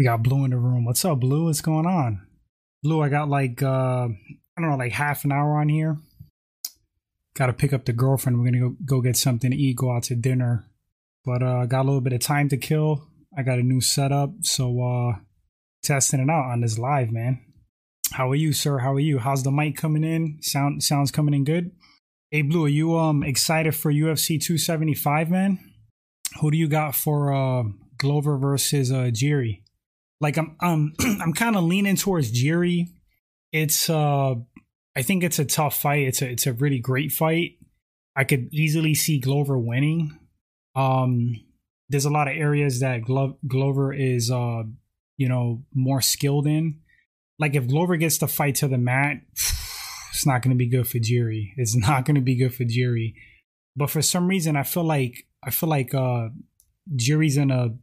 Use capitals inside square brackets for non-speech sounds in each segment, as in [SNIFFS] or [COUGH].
We got Blue in the room. What's up, Blue? What's going on? Blue, I got like uh I don't know, like half an hour on here. Gotta pick up the girlfriend. We're gonna go, go get something to eat, go out to dinner. But uh got a little bit of time to kill. I got a new setup, so uh testing it out on this live, man. How are you, sir? How are you? How's the mic coming in? Sound sounds coming in good? Hey Blue, are you um excited for UFC 275, man? Who do you got for uh Glover versus uh Jiri? Like I'm um [CLEARS THROAT] I'm kind of leaning towards Jiri. It's uh I think it's a tough fight. It's a it's a really great fight. I could easily see Glover winning. Um there's a lot of areas that Glo- Glover is uh you know more skilled in. Like if Glover gets the fight to the mat, [SIGHS] it's not going to be good for Jiri. It's not going to be good for Jiri. But for some reason, I feel like I feel like uh Jiri's gonna.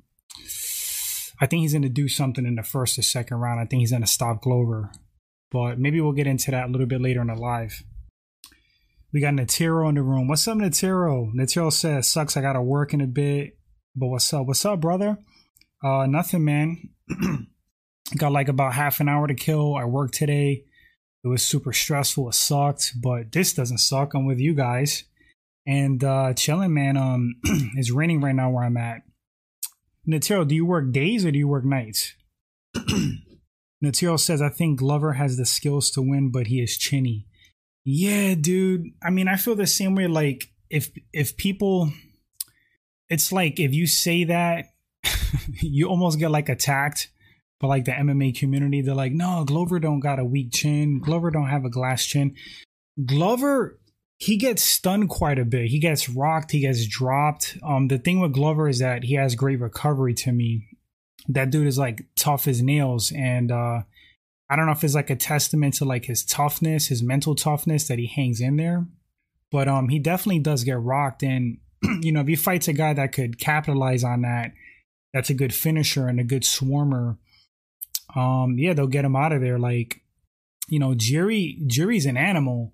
I think he's gonna do something in the first or second round. I think he's gonna stop Glover, but maybe we'll get into that a little bit later in the live. We got Natiro in the room. What's up, Natiro? Natiro says, "Sucks. I gotta work in a bit, but what's up? What's up, brother? Uh, nothing, man. [CLEARS THROAT] got like about half an hour to kill. I worked today. It was super stressful. It sucked, but this doesn't suck. I'm with you guys and uh chilling, man. Um, [CLEARS THROAT] it's raining right now where I'm at. Natiro, do you work days or do you work nights? [CLEARS THROAT] Natiro says, I think Glover has the skills to win, but he is chinny. Yeah, dude. I mean, I feel the same way. Like if if people, it's like if you say that, [LAUGHS] you almost get like attacked. But like the MMA community, they're like, no, Glover don't got a weak chin. Glover don't have a glass chin. Glover he gets stunned quite a bit. He gets rocked, he gets dropped. Um, the thing with Glover is that he has great recovery to me. That dude is like tough as nails, and uh, I don't know if it's like a testament to like his toughness, his mental toughness that he hangs in there. But um, he definitely does get rocked, and [CLEARS THROAT] you know if he fights a guy that could capitalize on that, that's a good finisher and a good swarmer. Um, yeah, they'll get him out of there. Like, you know, Jiri Jiri's an animal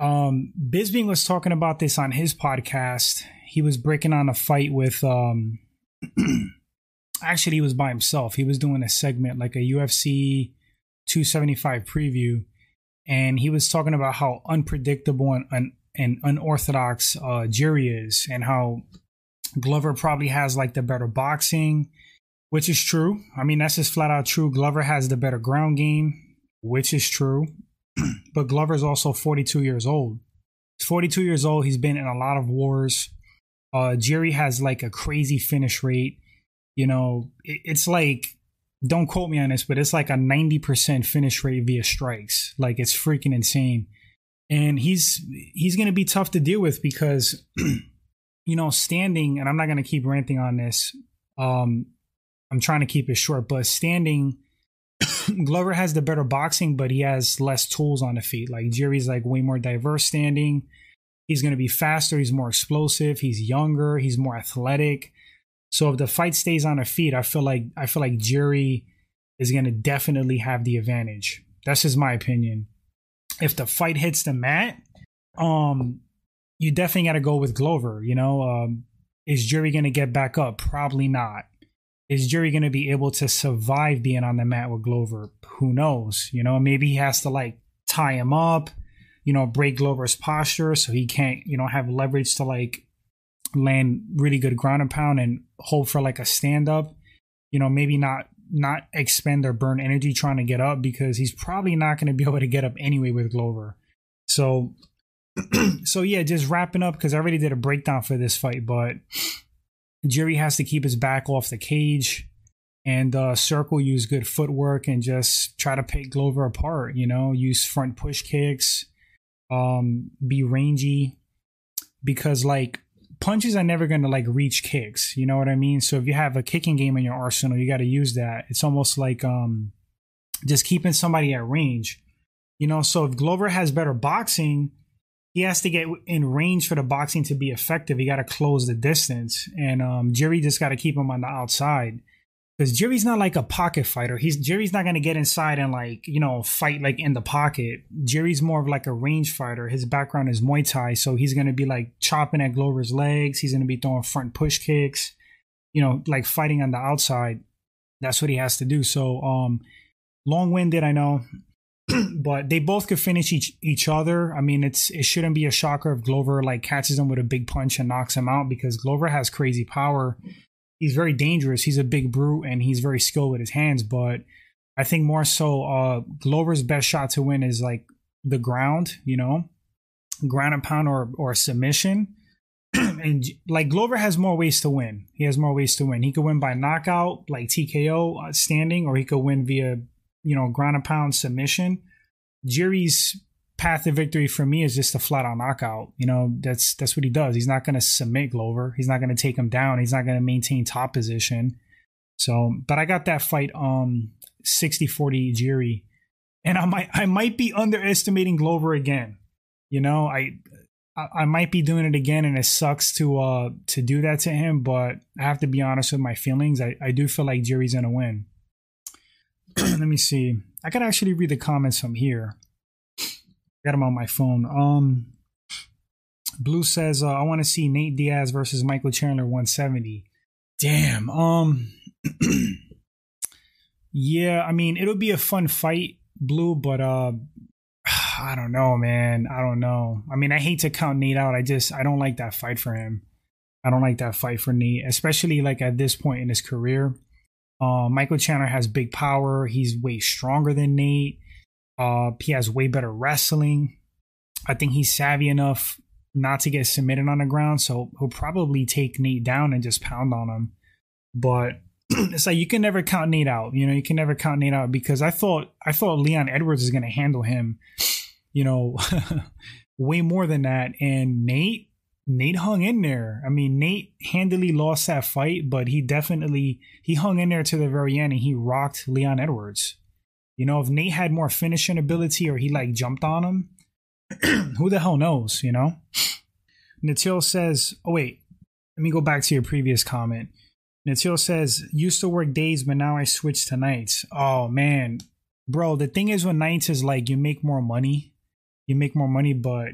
um, Bisping was talking about this on his podcast. He was breaking on a fight with um [CLEARS THROAT] actually he was by himself. He was doing a segment like a UFC 275 preview and he was talking about how unpredictable and, and, and unorthodox uh Jiri is and how Glover probably has like the better boxing, which is true. I mean, that's just flat out true. Glover has the better ground game, which is true. [CLEARS THROAT] but Glover's also 42 years old. He's 42 years old. He's been in a lot of wars. Uh, Jiri has like a crazy finish rate. You know, it, it's like, don't quote me on this, but it's like a 90% finish rate via strikes. Like it's freaking insane. And he's he's going to be tough to deal with because [CLEARS THROAT] you know, standing and I'm not going to keep ranting on this. Um I'm trying to keep it short, but standing [COUGHS] Glover has the better boxing, but he has less tools on the feet. Like Jiri's like way more diverse standing. He's going to be faster. He's more explosive. He's younger. He's more athletic. So if the fight stays on the feet, I feel like I feel like Jiri is going to definitely have the advantage. That's just my opinion. If the fight hits the mat, um, you definitely got to go with Glover. You know, um, is Jiri going to get back up? Probably not is Jiri going to be able to survive being on the mat with Glover? Who knows? You know, maybe he has to like tie him up, you know, break Glover's posture so he can't, you know, have leverage to like land really good ground and pound and hope for like a stand up. You know, maybe not not expend or burn energy trying to get up because he's probably not going to be able to get up anyway with Glover. So [CLEARS THROAT] so yeah, just wrapping up because I already did a breakdown for this fight, but Jiri has to keep his back off the cage and uh, Circle use good footwork and just try to pick Glover apart. You know, use front push kicks, um, be rangy because like punches are never going to like reach kicks. You know what I mean? So if you have a kicking game in your arsenal, you got to use that. It's almost like um, just keeping somebody at range. You know, so if Glover has better boxing, he has to get in range for the boxing to be effective. He got to close the distance, and um, Jiri just got to keep him on the outside because Jiri's not like a pocket fighter. He's Jiri's not going to get inside and like you know fight like in the pocket. Jiri's more of like a range fighter. His background is Muay Thai, so he's going to be like chopping at Glover's legs. He's going to be throwing front push kicks, you know, like fighting on the outside. That's what he has to do. So, um, long winded, I know, [CLEARS THROAT] but they both could finish each each other. I mean, it's it shouldn't be a shocker if Glover like catches him with a big punch and knocks him out because Glover has crazy power. He's very dangerous. He's a big brute and he's very skilled with his hands. But I think more so, uh, Glover's best shot to win is like the ground. You know, ground and pound or or submission. [CLEARS THROAT] and like Glover has more ways to win. He has more ways to win. He could win by knockout, like TKO, uh, standing, or he could win via you know, ground and pound submission. Jiri's path to victory for me is just a flat out knockout. You know, that's that's what he does. He's not going to submit Glover. He's not going to take him down. He's not going to maintain top position. So, but I got that fight um 60-40 Jiri. And I might I might be underestimating Glover again. You know, I I might be doing it again and it sucks to uh to do that to him, but I have to be honest with my feelings. I, I do feel like Jiri's gonna win. [CLEARS THROAT] let me see. I could actually read the comments from here. Got them on my phone. Um, Blue says, uh, "I want to see Nate Diaz versus Michael Chandler 170." Damn. Um. [CLEARS THROAT] yeah, I mean, it'll be a fun fight, Blue, but uh, [SIGHS] I don't know, man. I don't know. I mean, I hate to count Nate out. I just I don't like that fight for him. I don't like that fight for Nate, especially like at this point in his career. Uh, Michael Chandler has big power. He's way stronger than Nate. Uh, he has way better wrestling. I think he's savvy enough not to get submitted on the ground, so he'll probably take Nate down and just pound on him. But [CLEARS THROAT] it's like you can never count Nate out. You know, you can never count Nate out because I thought I thought Leon Edwards is going to handle him. You know, [LAUGHS] way more than that, and Nate Nate hung in there. I mean, Nate handily lost that fight, but he definitely he hung in there to the very end and he rocked Leon Edwards. You know, if Nate had more finishing ability or he like jumped on him, [CLEARS THROAT] who the hell knows, you know? [SNIFFS] Natil says, oh wait, let me go back to your previous comment. Natil says, used to work days, but now I switch to nights. Oh man. Bro, the thing is with nights is like you make more money. You make more money, but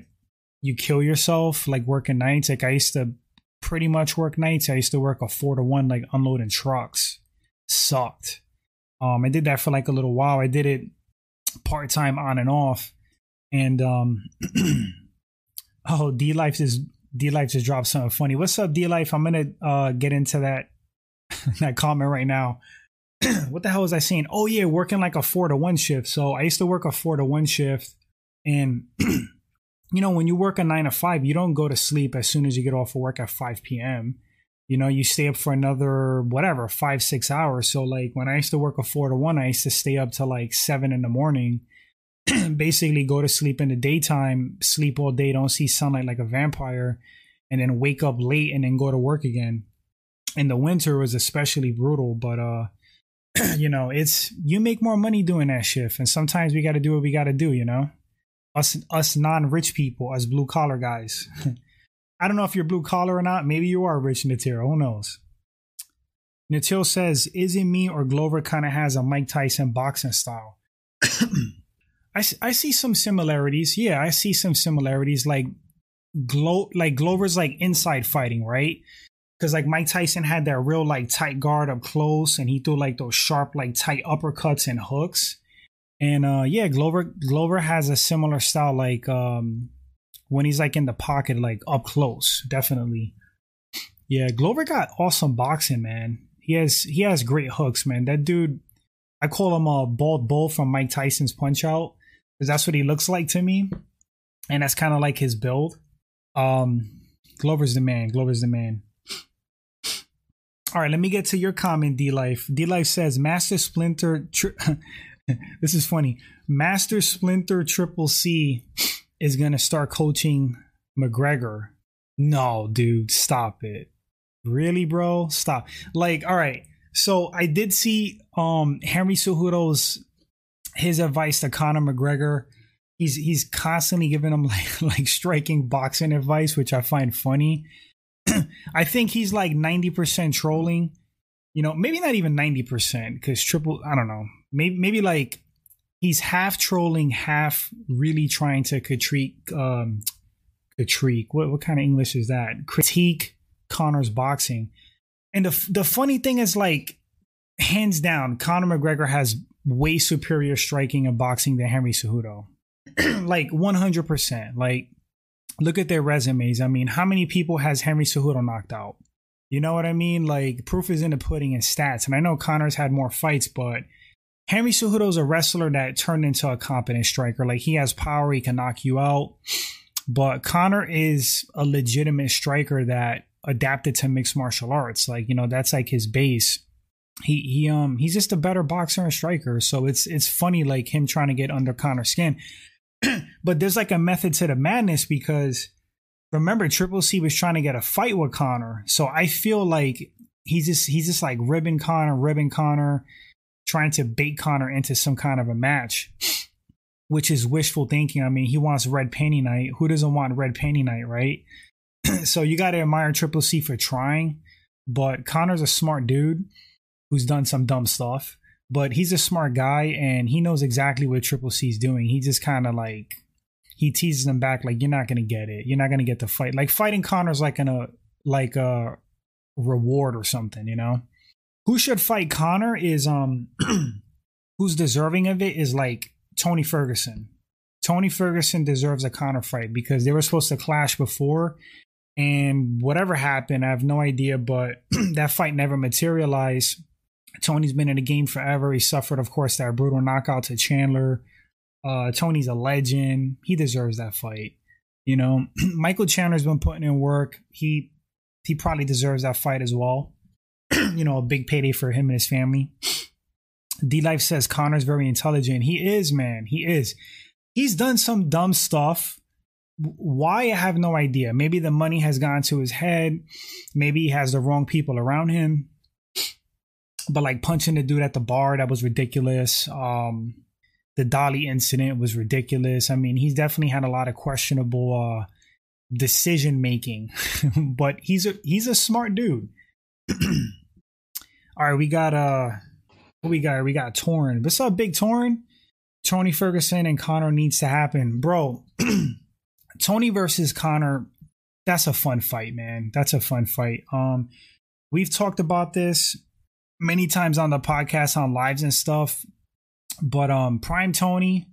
you kill yourself like working nights. Like I used to pretty much work nights. I used to work a four to one, like unloading trucks. Sucked. Um, I did that for like a little while. I did it part time on and off. And um [CLEARS THROAT] oh D Life is D Life just dropped something funny. What's up, D Life? I'm gonna uh get into that [LAUGHS] that comment right now. [CLEARS THROAT] what the hell was I saying? Oh yeah, working like a four to one shift. So I used to work a four to one shift and [CLEARS THROAT] you know, when you work a nine to five, you don't go to sleep as soon as you get off of work at 5 p.m. You know, you stay up for another, whatever, five, six hours. So, like, when I used to work a four to one, I used to stay up till like seven in the morning, [CLEARS THROAT] basically go to sleep in the daytime, sleep all day, don't see sunlight like a vampire, and then wake up late and then go to work again. And the winter was especially brutal, but, uh, [CLEARS THROAT] you know, it's you make more money doing that shift, and sometimes we got to do what we got to do, you know us us non-rich people as blue collar guys. [LAUGHS] I don't know if you're blue collar or not. Maybe you are rich Natira. Who knows? Natil says, "Is it me or Glover kind of has a Mike Tyson boxing style?" [COUGHS] I, I see some similarities. Yeah, I see some similarities. Like Glo like Glover's like inside fighting, right? Because like Mike Tyson had that real like tight guard up close, and he threw like those sharp like tight uppercuts and hooks. And uh yeah, Glover Glover has a similar style like um when he's like in the pocket, like up close, definitely. Yeah, Glover got awesome boxing, man. He has he has great hooks, man. That dude I call him a bald bull from Mike Tyson's punch out. Because that's what he looks like to me. And that's kind of like his build. Um Glover's the man. Glover's the man. All right, let me get to your comment, D Life. D Life says Master Splinter tri- [LAUGHS] [LAUGHS] this is funny. Master Splinter Triple C is going to start coaching McGregor. No, dude, stop it. Really, bro? Stop. Like, all right. So I did see um Henry Cejudo's his advice to Conor McGregor. He's he's constantly giving him [LAUGHS] like like striking boxing advice, which I find funny. [CLEARS THROAT] I think he's like 90% trolling. You know, maybe not even 90% because triple I don't know maybe maybe like he's half trolling, half really trying to critique um critique. What what kind of English is that? Critique Conor's boxing. And the the funny thing is like hands down, Conor McGregor has way superior striking and boxing than Henry Cejudo. [CLEARS THROAT] like 100%. Like, look at their resumes. I mean, how many people has Henry Cejudo knocked out? You know what I mean? Like, proof is in the pudding and stats. And I know Connors had more fights, but Henry Cejudo's a wrestler that turned into a competent striker. Like, he has power, he can knock you out. But Conor is a legitimate striker that adapted to mixed martial arts. Like, you know, that's like his base he he um he's just a better boxer and striker. So it's it's funny like him trying to get under Conor's skin. [CLEARS THROAT] but there's like a method to the madness because remember Triple C was trying to get a fight with Conor, So I feel like he's just he's just like ribbing Conor, ribbing Conor, trying to bait Conor into some kind of a match. Which is wishful thinking. I mean, he wants red panty night. Who doesn't want red panty night, right? [CLEARS THROAT] so you got to admire Triple C for trying, but Conor's a smart dude who's done some dumb stuff, but he's a smart guy and he knows exactly what Triple C's doing. He just kind of like he teases him back like you're not gonna get it. You're not gonna get the fight. Like fighting Conor's like a like a reward or something, you know. Who should fight Conor is um [CLEARS THROAT] who's deserving of it is like Tony Ferguson. Tony Ferguson deserves a Conor fight because they were supposed to clash before and whatever happened, I have no idea, but [CLEARS THROAT] that fight never materialized. Tony's been in the game forever. He suffered, of course, that brutal knockout to Chandler. Uh, Tony's a legend. He deserves that fight. You know, [CLEARS THROAT] Michael Chandler's been putting in work. He he probably deserves that fight as well. [CLEARS THROAT] you know, a big payday for him and his family. D Life says Conor's very intelligent. He is, man. He is. He's done some dumb stuff. Why I have no idea. Maybe the money has gone to his head. Maybe he has the wrong people around him but like punching the dude at the bar that was ridiculous um the dolly incident was ridiculous. I mean he's definitely had a lot of questionable uh decision making [LAUGHS] but he's a he's a smart dude. [CLEARS THROAT] All right we got uh what we got? We got torn. What's up big torn? Tony ferguson and Conor needs to happen. Bro [CLEARS THROAT] tony versus Conor, that's a fun fight man. That's a fun fight. Um we've talked about this many times on the podcast on lives and stuff. But um Prime Tony,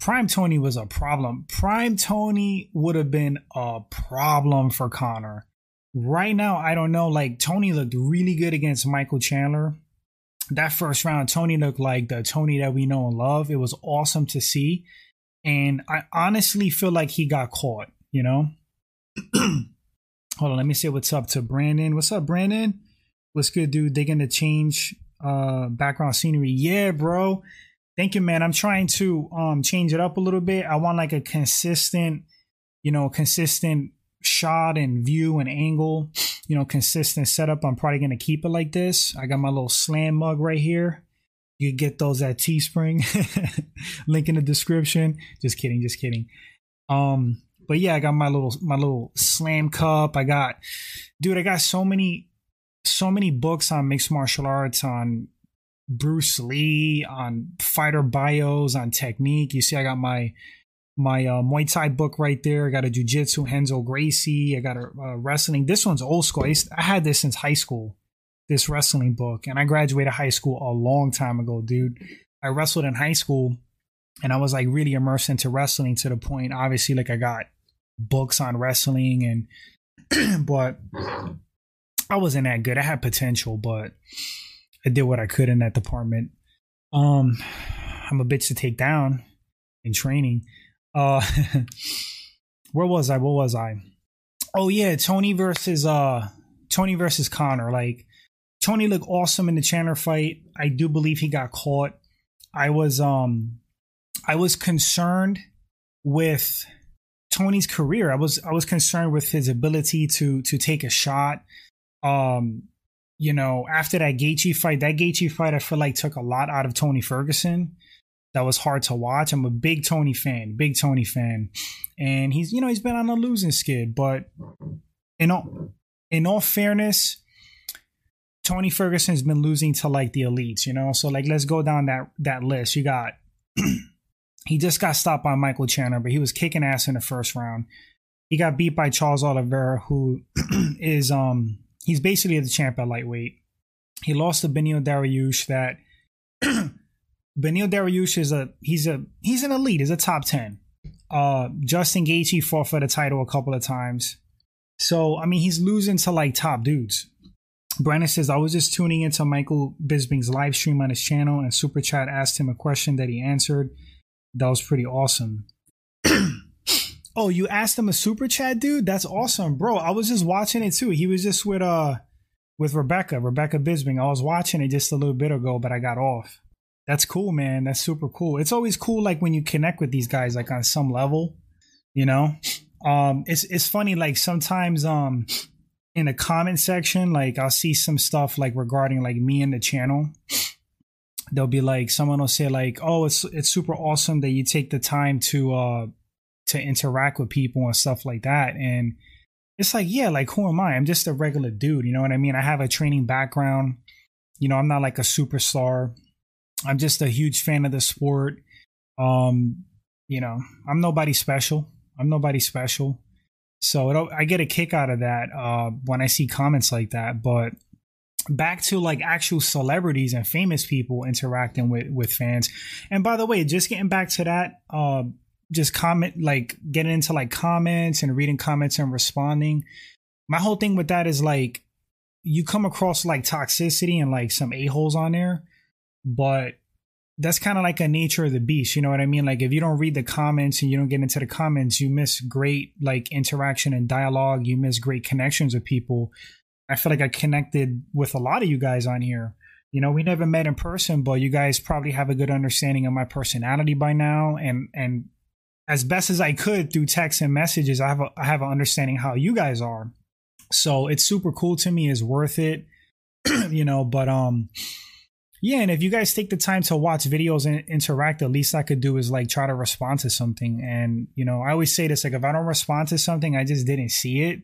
Prime Tony was a problem. Prime Tony would have been a problem for Conor. Right now, I don't know. Like Tony looked really good against Michael Chandler. That first round, Tony looked like the Tony that we know and love. It was awesome to see. And I honestly feel like he got caught, you know? [CLEARS THROAT] Hold on, let me say what's up to Brandon. What's up, Brandon? What's good, dude? They're gonna change uh background scenery. Yeah, bro. Thank you, man. I'm trying to um change it up a little bit. I want like a consistent, you know, consistent shot and view and angle, you know, consistent setup. I'm probably gonna keep it like this. I got my little slam mug right here. You get those at Teespring. [LAUGHS] Link in the description. Just kidding, just kidding. Um, but yeah, I got my little my little slam cup. I got dude, I got so many so many books on mixed martial arts, on Bruce Lee, on fighter bios, on technique. You see, I got my my uh, Muay Thai book right there. I got a Jiu Jitsu Renzo Gracie. I got a, a wrestling. This one's old school. I, I had this since high school. This wrestling book, and I graduated high school a long time ago, dude. I wrestled in high school, and I was like really immersed into wrestling to the point. Obviously, like I got books on wrestling, and [CLEARS THROAT] but I wasn't that good. I had potential, but I did what I could in that department. Um, I'm a bitch to take down in training. Uh, [LAUGHS] where was I? What was I? Oh yeah, Tony versus uh Tony versus Conor. Like Tony looked awesome in the Chandler fight. I do believe he got caught. I was um I was concerned with Tony's career. I was I was concerned with his ability to to take a shot, um, you know, after that Gaethje fight, that Gaethje fight, I feel like took a lot out of Tony Ferguson. That was hard to watch. I'm a big Tony fan, big Tony fan, and he's you know he's been on a losing skid. But in all in all fairness, Tony Ferguson's been losing to like the elites, you know. So like, let's go down that that list. You got [CLEARS THROAT] he just got stopped by Michael Chandler, but he was kicking ass in the first round. He got beat by Charles Oliveira, who [CLEARS THROAT] is um he's basically the champ at lightweight. He lost to Beneil Dariush. That [CLEARS THROAT] Beneil Dariush is a he's a he's an elite. He's a top ten. Uh, Justin Gaethje fought for the title a couple of times. So I mean, he's losing to like top dudes. Brandon says, I was just tuning into Michael Bisping's live stream on his channel, and Super Chat asked him a question that he answered. That was pretty awesome. [CLEARS THROAT] oh, you asked him a super chat, dude? That's awesome, bro. I was just watching it too. He was just with uh with Rebecca, Rebecca Bisping. I was watching it just a little bit ago, but I got off. That's cool, man. That's super cool. It's always cool like when you connect with these guys like on some level, you know? Um it's it's funny like sometimes um in the comment section, like I'll see some stuff like regarding like me and the channel. They'll be like someone will say like, "Oh, it's it's super awesome that you take the time to uh to interact with people and stuff like that." And it's like, yeah, like who am I? I'm just a regular dude, you know what I mean? I have a training background. You know, I'm not like a superstar. I'm just a huge fan of the sport. Um, you know, I'm nobody special. I'm nobody special. So I get a kick out of that uh, when I see comments like that. But back to like actual celebrities and famous people interacting with with fans. And by the way, just getting back to that, uh, just comment like getting into like comments and reading comments and responding. My whole thing with that is like you come across like toxicity and like some a holes on there, but that's kind of like a nature of the beast. You know what I mean? Like if you don't read the comments and you don't get into the comments, you miss great like interaction and dialogue. You miss great connections with people. I feel like I connected with a lot of you guys on here. You know, we never met in person, but you guys probably have a good understanding of my personality by now. And and as best as I could through text and messages, I have a, I have an understanding how you guys are. So it's super cool to me. It's worth it. [CLEARS THROAT] you know, but um yeah, and if you guys take the time to watch videos and interact, the least I could do is like try to respond to something. And you know, I always say this: like if I don't respond to something, I just didn't see it,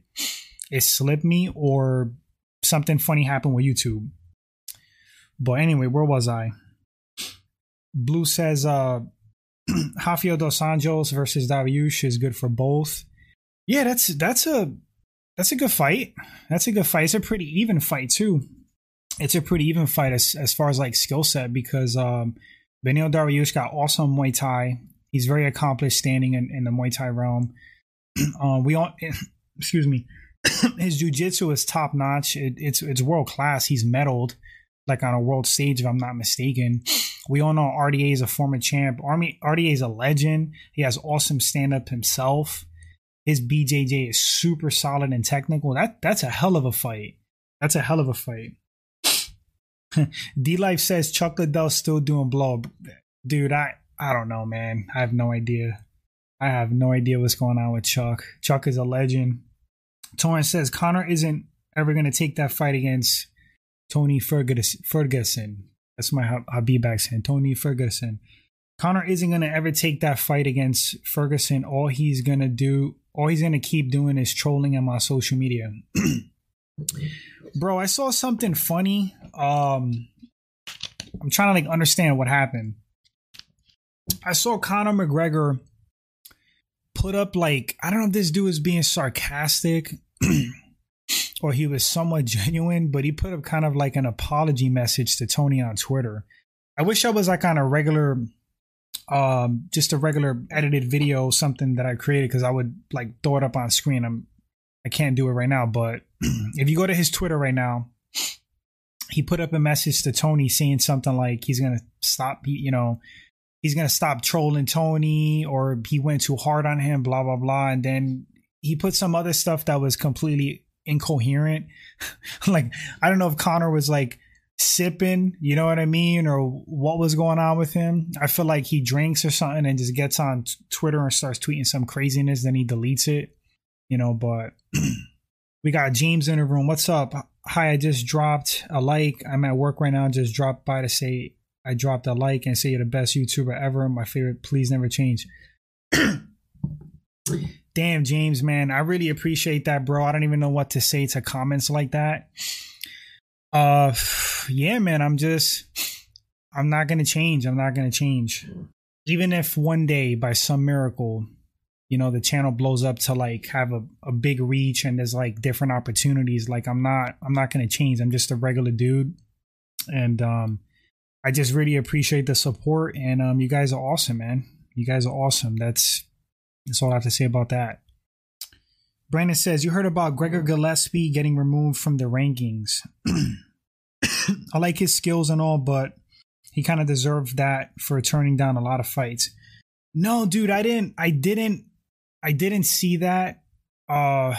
it slipped me, or something funny happened with YouTube. But anyway, where was I? Blue says uh [CLEARS THROAT] Rafael dos Anjos versus Dariush is good for both. Yeah, that's that's a that's a good fight. That's a good fight. It's a pretty even fight too it's a pretty even fight as, as far as like skill set because um, Beneil Dariush got awesome Muay Thai. He's very accomplished standing in, in the Muay Thai realm. [CLEARS THROAT] um, we all, [COUGHS] excuse me, [COUGHS] his jujitsu is top notch. It, it's it's world class. He's medaled like on a world stage, if I'm not mistaken. We all know RDA is a former champ. Army RDA is a legend. He has awesome stand up himself. His BJJ is super solid and technical. That that's a hell of a fight. That's a hell of a fight. [LAUGHS] D Life says Chuck Liddell still doing blow. Dude, I I don't know, man. I have no idea. I have no idea what's going on with Chuck. Chuck is a legend. Torrance says Conor isn't ever going to take that fight against Tony Ferguson. That's my Khabib accent. Tony Ferguson. Conor isn't going to ever take that fight against Ferguson. All he's going to do, all he's going to keep doing is trolling him on my social media. [CLEARS THROAT] Bro, I saw something funny. Um I'm trying to like understand what happened. I saw Conor McGregor put up like I don't know if this dude is being sarcastic [CLEARS THROAT] or he was somewhat [LAUGHS] genuine, but he put up kind of like an apology message to Tony on Twitter. I wish I was like on a regular um just a regular edited video something that I created because I would like throw it up on screen. I'm I can't do it right now, but [CLEARS THROAT] if you go to his Twitter right now, he put up a message to Tony saying something like he's gonna stop, you know, he's gonna stop trolling Tony or he went too hard on him, blah blah blah, and then he put some other stuff that was completely incoherent. [LAUGHS] like I don't know if Conor was like sipping, you know what I mean, or what was going on with him. I feel like he drinks or something and just gets on Twitter and starts tweeting some craziness, then he deletes it you know, but [CLEARS THROAT] we got James in the room. What's up? Hi, I just dropped a like. I'm at work right now. Just dropped by to say I dropped a like and say you're the best YouTuber ever. My favorite. Please never change. [CLEARS THROAT] Damn, James, man. I really appreciate that, bro. I don't even know what to say to comments like that. Uh, yeah, man. I'm just, I'm not to change. I'm not to change. Even if one day, by some miracle, you know the channel blows up to like have a, a big reach and there's like different opportunities like i'm not i'm not gonna change i'm just a regular dude and um, I just really appreciate the support. And um, you guys are awesome, man. You guys are awesome. That's that's all I have to say about that. Brandon says, You heard about Gregor Gillespie getting removed from the rankings. [CLEARS THROAT] I like his skills and all, but he kind of deserved that for turning down a lot of fights. No, dude, I didn't I didn't I didn't see that. Uh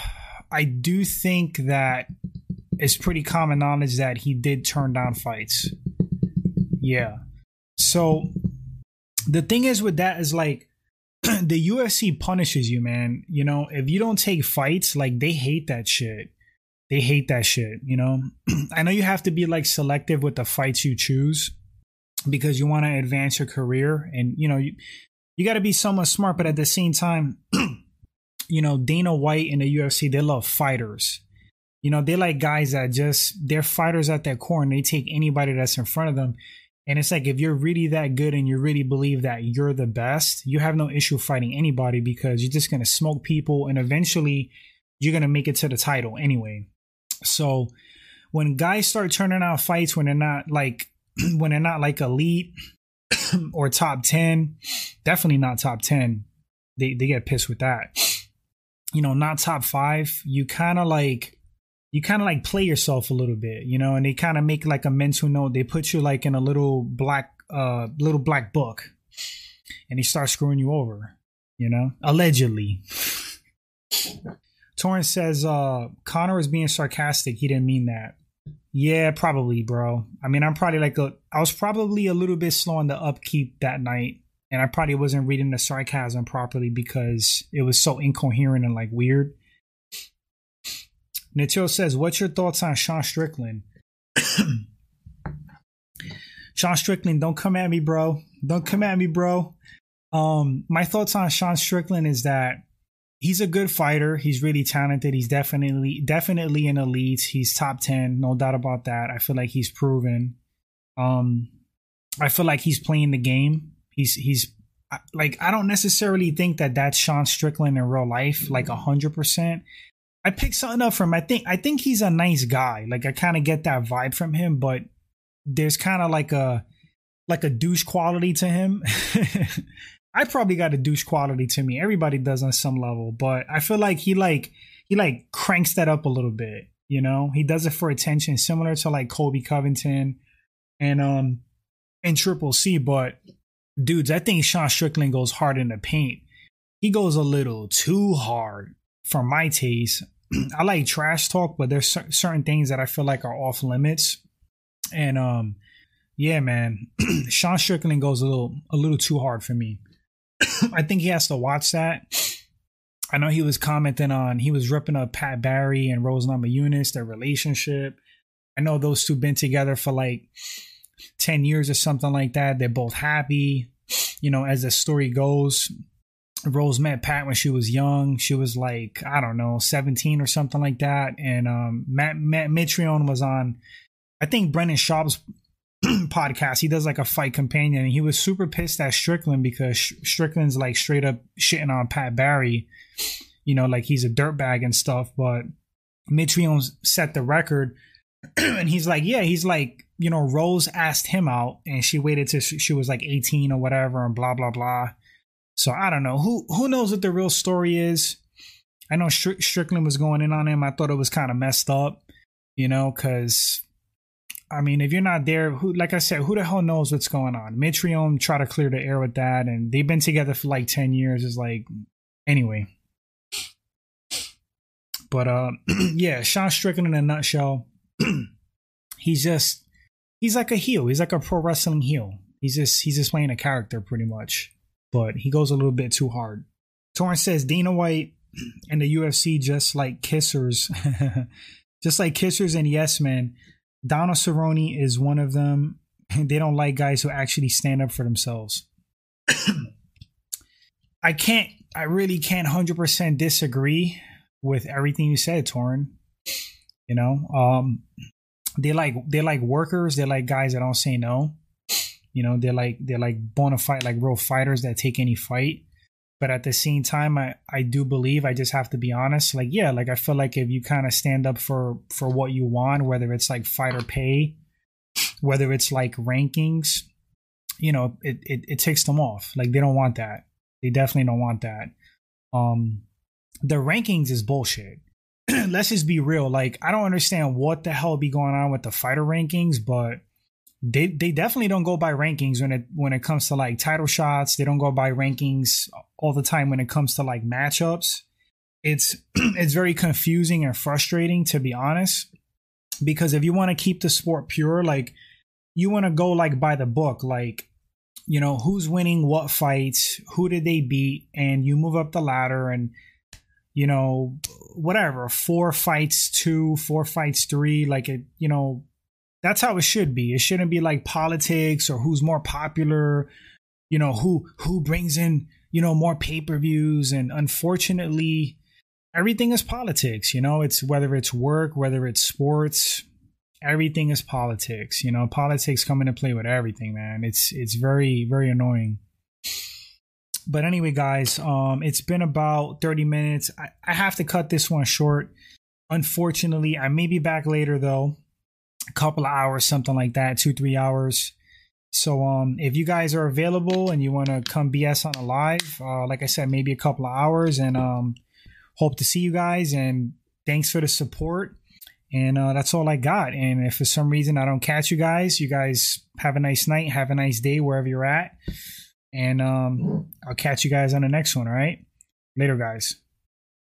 I do think that it's pretty common knowledge that he did turn down fights. Yeah. So the thing is with that is like [CLEARS THROAT] the UFC punishes you, man. You know, if you don't take fights, like they hate that shit. They hate that shit, you know? [CLEARS THROAT] I know you have to be like selective with the fights you choose because you want to advance your career and you know, you you got to be somewhat smart, but at the same time, [CLEARS THROAT] you know, Dana White and the UFC, they love fighters. You know, they like guys that just they're fighters at their core and they take anybody that's in front of them. And it's like if you're really that good and you really believe that you're the best, you have no issue fighting anybody because you're just gonna smoke people and eventually you're gonna make it to the title anyway. So when guys start turning out fights when they're not like [CLEARS THROAT] when they're not like elite [CLEARS THROAT] or top 10, definitely not top 10, they, they get pissed with that. You know, not top five, you kind of like you kind of like play yourself a little bit, you know, and they kind of make like a mental note. They put you like in a little black, uh, little black book, and they start screwing you over, you know, allegedly. [LAUGHS] Torrance says, uh, Conor was being sarcastic. He didn't mean that. Yeah, probably, bro. I mean, I'm probably like a, I was probably a little bit slow on the upkeep that night. And I probably wasn't reading the sarcasm properly because it was so incoherent and like weird. Nicho says, What's your thoughts on Sean Strickland? [COUGHS] Sean Strickland, don't come at me, bro. Don't come at me, bro. Um, my thoughts on Sean Strickland is that he's a good fighter. He's really talented. He's definitely definitely an elite. He's top ten, no doubt about that. I feel like he's proven. Um, I feel like he's playing the game. He's he's like I don't necessarily think that that's Sean Strickland in real life, like a hundred percent. I picked something up from. I think I think he's a nice guy. Like I kind of get that vibe from him, but there's kind of like a like a douche quality to him. [LAUGHS] I probably got a douche quality to me. Everybody does on some level, but I feel like he like he like cranks that up a little bit. You know, he does it for attention, similar to like Colby Covington and um and Triple C. But dudes, I think Sean Strickland goes hard in the paint. He goes a little too hard for my taste. [CLEARS THROAT] I like trash talk, but there's certain things that I feel like are off limits. And um, yeah, man, [CLEARS THROAT] Sean Strickland goes a little a little too hard for me. [CLEARS THROAT] I think he has to watch that. I know he was commenting on he was ripping up Pat Barry and Rose Namajunas, their relationship. I know those two been together for like 10 years or something like that. They're both happy. You know, as the story goes, Rose met Pat when she was young. She was like, I don't know, 17 or something like that. And um, Matt, Matt Mitrione was on, I think, Brendan Schaub's [CLEARS THROAT] podcast. He does like a fight companion. And he was super pissed at Strickland because Strickland's like straight up shitting on Pat Barry, you know, like he's a dirtbag and stuff. But Mitrione set the record. [CLEARS THROAT] and he's like, yeah, he's like, you know, Rose asked him out and she waited till she was like 18 or whatever and blah, blah, blah so I don't know who who knows what the real story is. I know Str- Strickland was going in on him. I thought it was kind of messed up, you know, because I mean, if you're not there, who like I said, who the hell knows what's going on? Mitrione try to clear the air with that, and they've been together for like ten years. Is like anyway. But uh, [CLEARS THROAT] yeah, Sean Strickland in a nutshell. [CLEARS THROAT] he's just he's like a heel. He's like a pro wrestling heel. He's just he's just playing a character pretty much but he goes a little bit too hard. Torrance says Dana White [CLEARS THROAT] and the UFC just like kissers, [LAUGHS] just like kissers and yes men. Donald Cerrone is one of them. [LAUGHS] They don't like guys who actually stand up for themselves. [CLEARS THROAT] I can't, I really can't 100% disagree with everything you said, Torn. You know, um, they like they like workers. They like guys that don't say no. You know, they're like they're like bona fide like real fighters that take any fight. But at the same time, I I do believe I just have to be honest. Like yeah, like I feel like if you kind of stand up for for what you want, whether it's like fight or pay, whether it's like rankings, you know, it, it, it takes them off. Like they don't want that. They definitely don't want that. Um, the rankings is bullshit. [CLEARS THROAT] Let's just be real. Like I don't understand what the hell be going on with the fighter rankings, but they they definitely don't go by rankings when it when it comes to like title shots. They don't go by rankings all the time when it comes to like matchups. It's [CLEARS THROAT] it's very confusing and frustrating to be honest. Because if you want to keep the sport pure, like you want to go like by the book, like you know who's winning what fights, who did they beat, and you move up the ladder and you know whatever four fights two, four fights three, like it you know that's how it should be. It shouldn't be like politics or who's more popular, you know, who who brings in, you know, more pay-per-views and unfortunately everything is politics, you know, it's whether it's work, whether it's sports, everything is politics, you know, politics come into play with everything, man. It's it's very very annoying. But anyway, guys, um it's been about 30 minutes. I, I have to cut this one short. Unfortunately, I may be back later though a couple of hours, something like that, two, three hours. So um, if you guys are available and you want to come BS on a live, uh, like I said, maybe a couple of hours, and um, hope to see you guys. And thanks for the support. And uh, that's all I got. And if for some reason I don't catch you guys, you guys have a nice night, have a nice day wherever you're at. And um, I'll catch you guys on the next one. All right, later, guys.